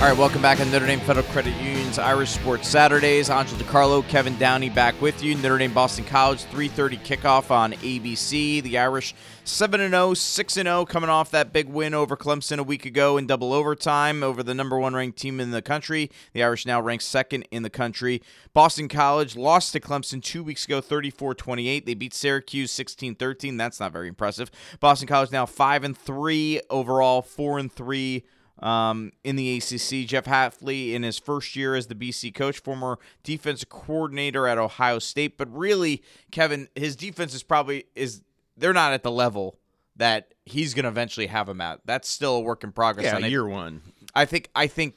All right, welcome back on Notre Dame Federal Credit Union's Irish Sports Saturdays. Angel DiCarlo, Kevin Downey back with you. Notre Dame Boston College, 3:30 kickoff on ABC. The Irish 7 0, 6 0, coming off that big win over Clemson a week ago in double overtime over the number one ranked team in the country. The Irish now ranked second in the country. Boston College lost to Clemson two weeks ago, 34 28. They beat Syracuse 16 13. That's not very impressive. Boston College now 5 and 3 overall, 4 and 3 um, in the ACC. Jeff Hafley, in his first year as the BC coach, former defensive coordinator at Ohio State, but really, Kevin, his defense is probably is they're not at the level that he's going to eventually have them at. That's still a work in progress. Yeah, I- year one. I think I think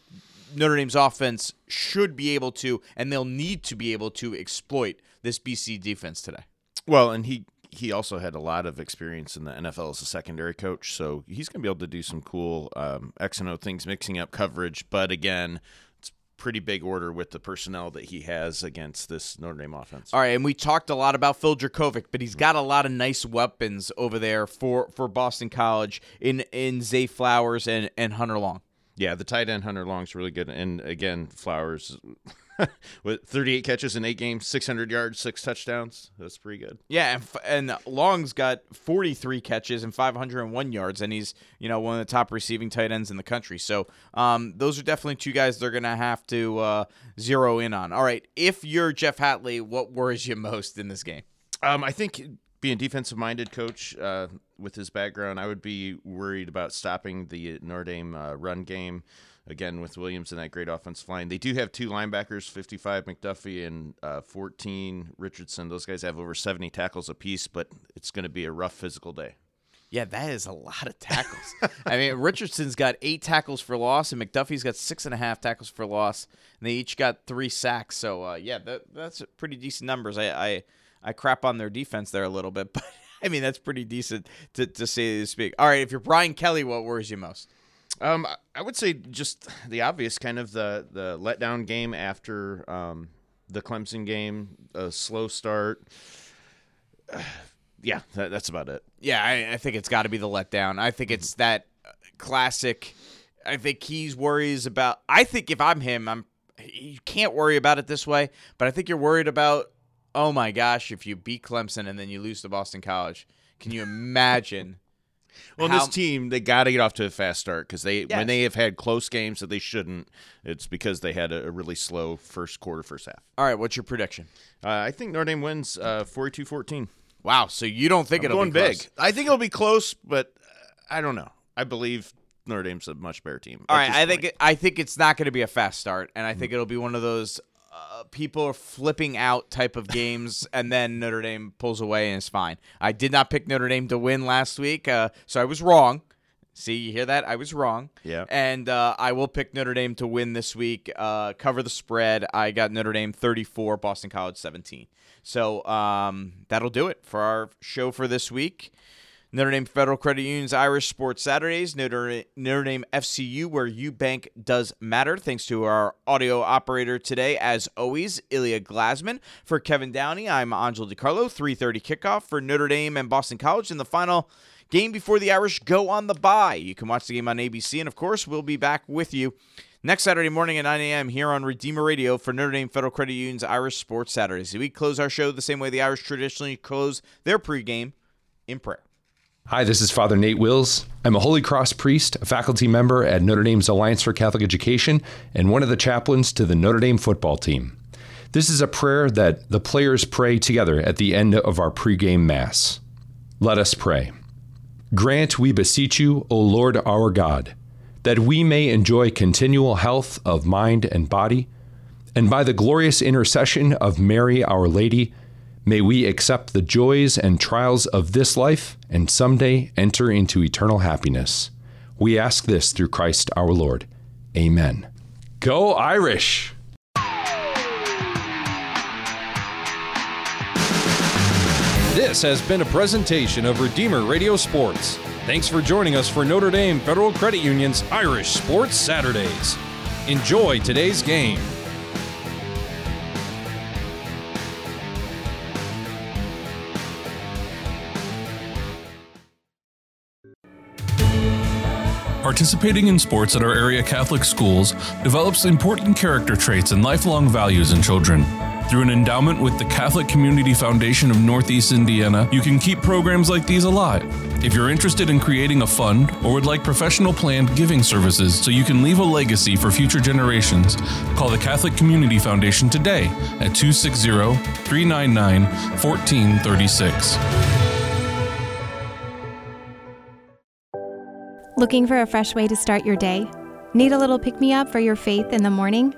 Notre Dame's offense should be able to, and they'll need to be able to exploit this BC defense today. Well, and he he also had a lot of experience in the NFL as a secondary coach, so he's going to be able to do some cool um, X and O things, mixing up coverage. But again, it's pretty big order with the personnel that he has against this Notre Dame offense. All right, and we talked a lot about Phil Jurkovec, but he's got a lot of nice weapons over there for, for Boston College in in Zay Flowers and, and Hunter Long. Yeah, the tight end Hunter Long's really good, and again, Flowers with 38 catches in eight games, 600 yards, six touchdowns. That's pretty good. Yeah, and, f- and Long's got 43 catches and 501 yards, and he's you know one of the top receiving tight ends in the country. So um, those are definitely two guys they're gonna have to uh, zero in on. All right, if you're Jeff Hafley, what worries you most in this game? Um, I think being defensive minded coach uh, with his background, I would be worried about stopping the Notre Dame uh, run game. Again, with Williams and that great offensive line, they do have two linebackers, 55 McDuffie and uh, 14 Richardson. Those guys have over 70 tackles apiece, but it's going to be a rough physical day. Yeah, that is a lot of tackles. I mean, Richardson's got eight tackles for loss, and McDuffie's got six and a half tackles for loss, and they each got three sacks. So, uh, yeah, that, that's pretty decent numbers. I, I I crap on their defense there a little bit, but I mean that's pretty decent to, to say speak. All right, if you're Brian Kelly, what worries you most? Um, I would say just the obvious kind of the the letdown game after um, the Clemson game, a slow start. yeah, that, that's about it. Yeah, I, I think it's got to be the letdown. I think it's that uh, classic. I think he's worries about. I think if I'm him, I'm. You can't worry about it this way, but I think you're worried about. Oh my gosh! If you beat Clemson and then you lose to Boston College, can you imagine? Well, how- this team they got to get off to a fast start because they Yes. when they have had close games that they shouldn't, it's because they had a, a really slow first quarter, first half. All right, what's your prediction? Uh, I think Notre Dame wins uh, 42-14. Wow, so you don't think I'm it'll going be big? close? I think it'll be close, but uh, I don't know. I believe Notre Dame's a much better team. All right, I point. think I think it's not going to be a fast start, and I think it'll be one of those uh, people are flipping out type of games, and then Notre Dame pulls away and it's fine. I did not pick Notre Dame to win last week, uh, so I was wrong. See, you hear that? I was wrong. Yeah. And uh, I will pick Notre Dame to win this week. Uh, cover the spread. I got Notre Dame 34, Boston College 17. So um, that'll do it for our show for this week. Notre Dame Federal Credit Union's Irish Sports Saturdays, Notre, Notre Dame FCU, where you bank does matter. Thanks to our audio operator today, as always, Ilya Glasman. For Kevin Downey, I'm Angel DiCarlo. 3:30 kickoff for Notre Dame and Boston College in the final game before the Irish go on the bye. You can watch the game on ABC, and of course, we'll be back with you next Saturday morning at 9 a.m. here on Redeemer Radio for Notre Dame Federal Credit Union's Irish Sports Saturdays. We close our show the same way the Irish traditionally close their pregame in prayer. Hi, this is Father Nate Wills. I'm a Holy Cross priest, a faculty member at Notre Dame's Alliance for Catholic Education, and one of the chaplains to the Notre Dame football team. This is a prayer that the players pray together at the end of our pregame Mass. Let us pray. Grant, we beseech you, O Lord our God, that we may enjoy continual health of mind and body, and by the glorious intercession of Mary our Lady, may we accept the joys and trials of this life and someday enter into eternal happiness. We ask this through Christ our Lord. Amen. Go Irish! This has been a presentation of Redeemer Radio Sports. Thanks for joining us for Notre Dame Federal Credit Union's Irish Sports Saturdays. Enjoy today's game. Participating in sports at our area Catholic schools develops important character traits and lifelong values in children. Through an endowment with the Catholic Community Foundation of Northeast Indiana, you can keep programs like these alive. If you're interested in creating a fund or would like professional planned giving services so you can leave a legacy for future generations, call the Catholic Community Foundation today at 260 399 1436. Looking for a fresh way to start your day? Need a little pick me up for your faith in the morning?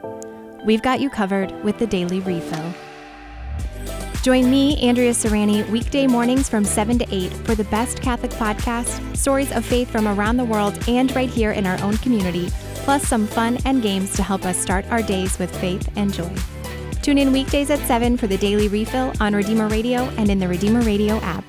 We've got you covered with the Daily Refill. Join me, Andrea Serrani, weekday mornings from 7 to 8 for the best Catholic podcast, stories of faith from around the world and right here in our own community, plus some fun and games to help us start our days with faith and joy. Tune in weekdays at 7 for the Daily Refill on Redeemer Radio and in the Redeemer Radio app.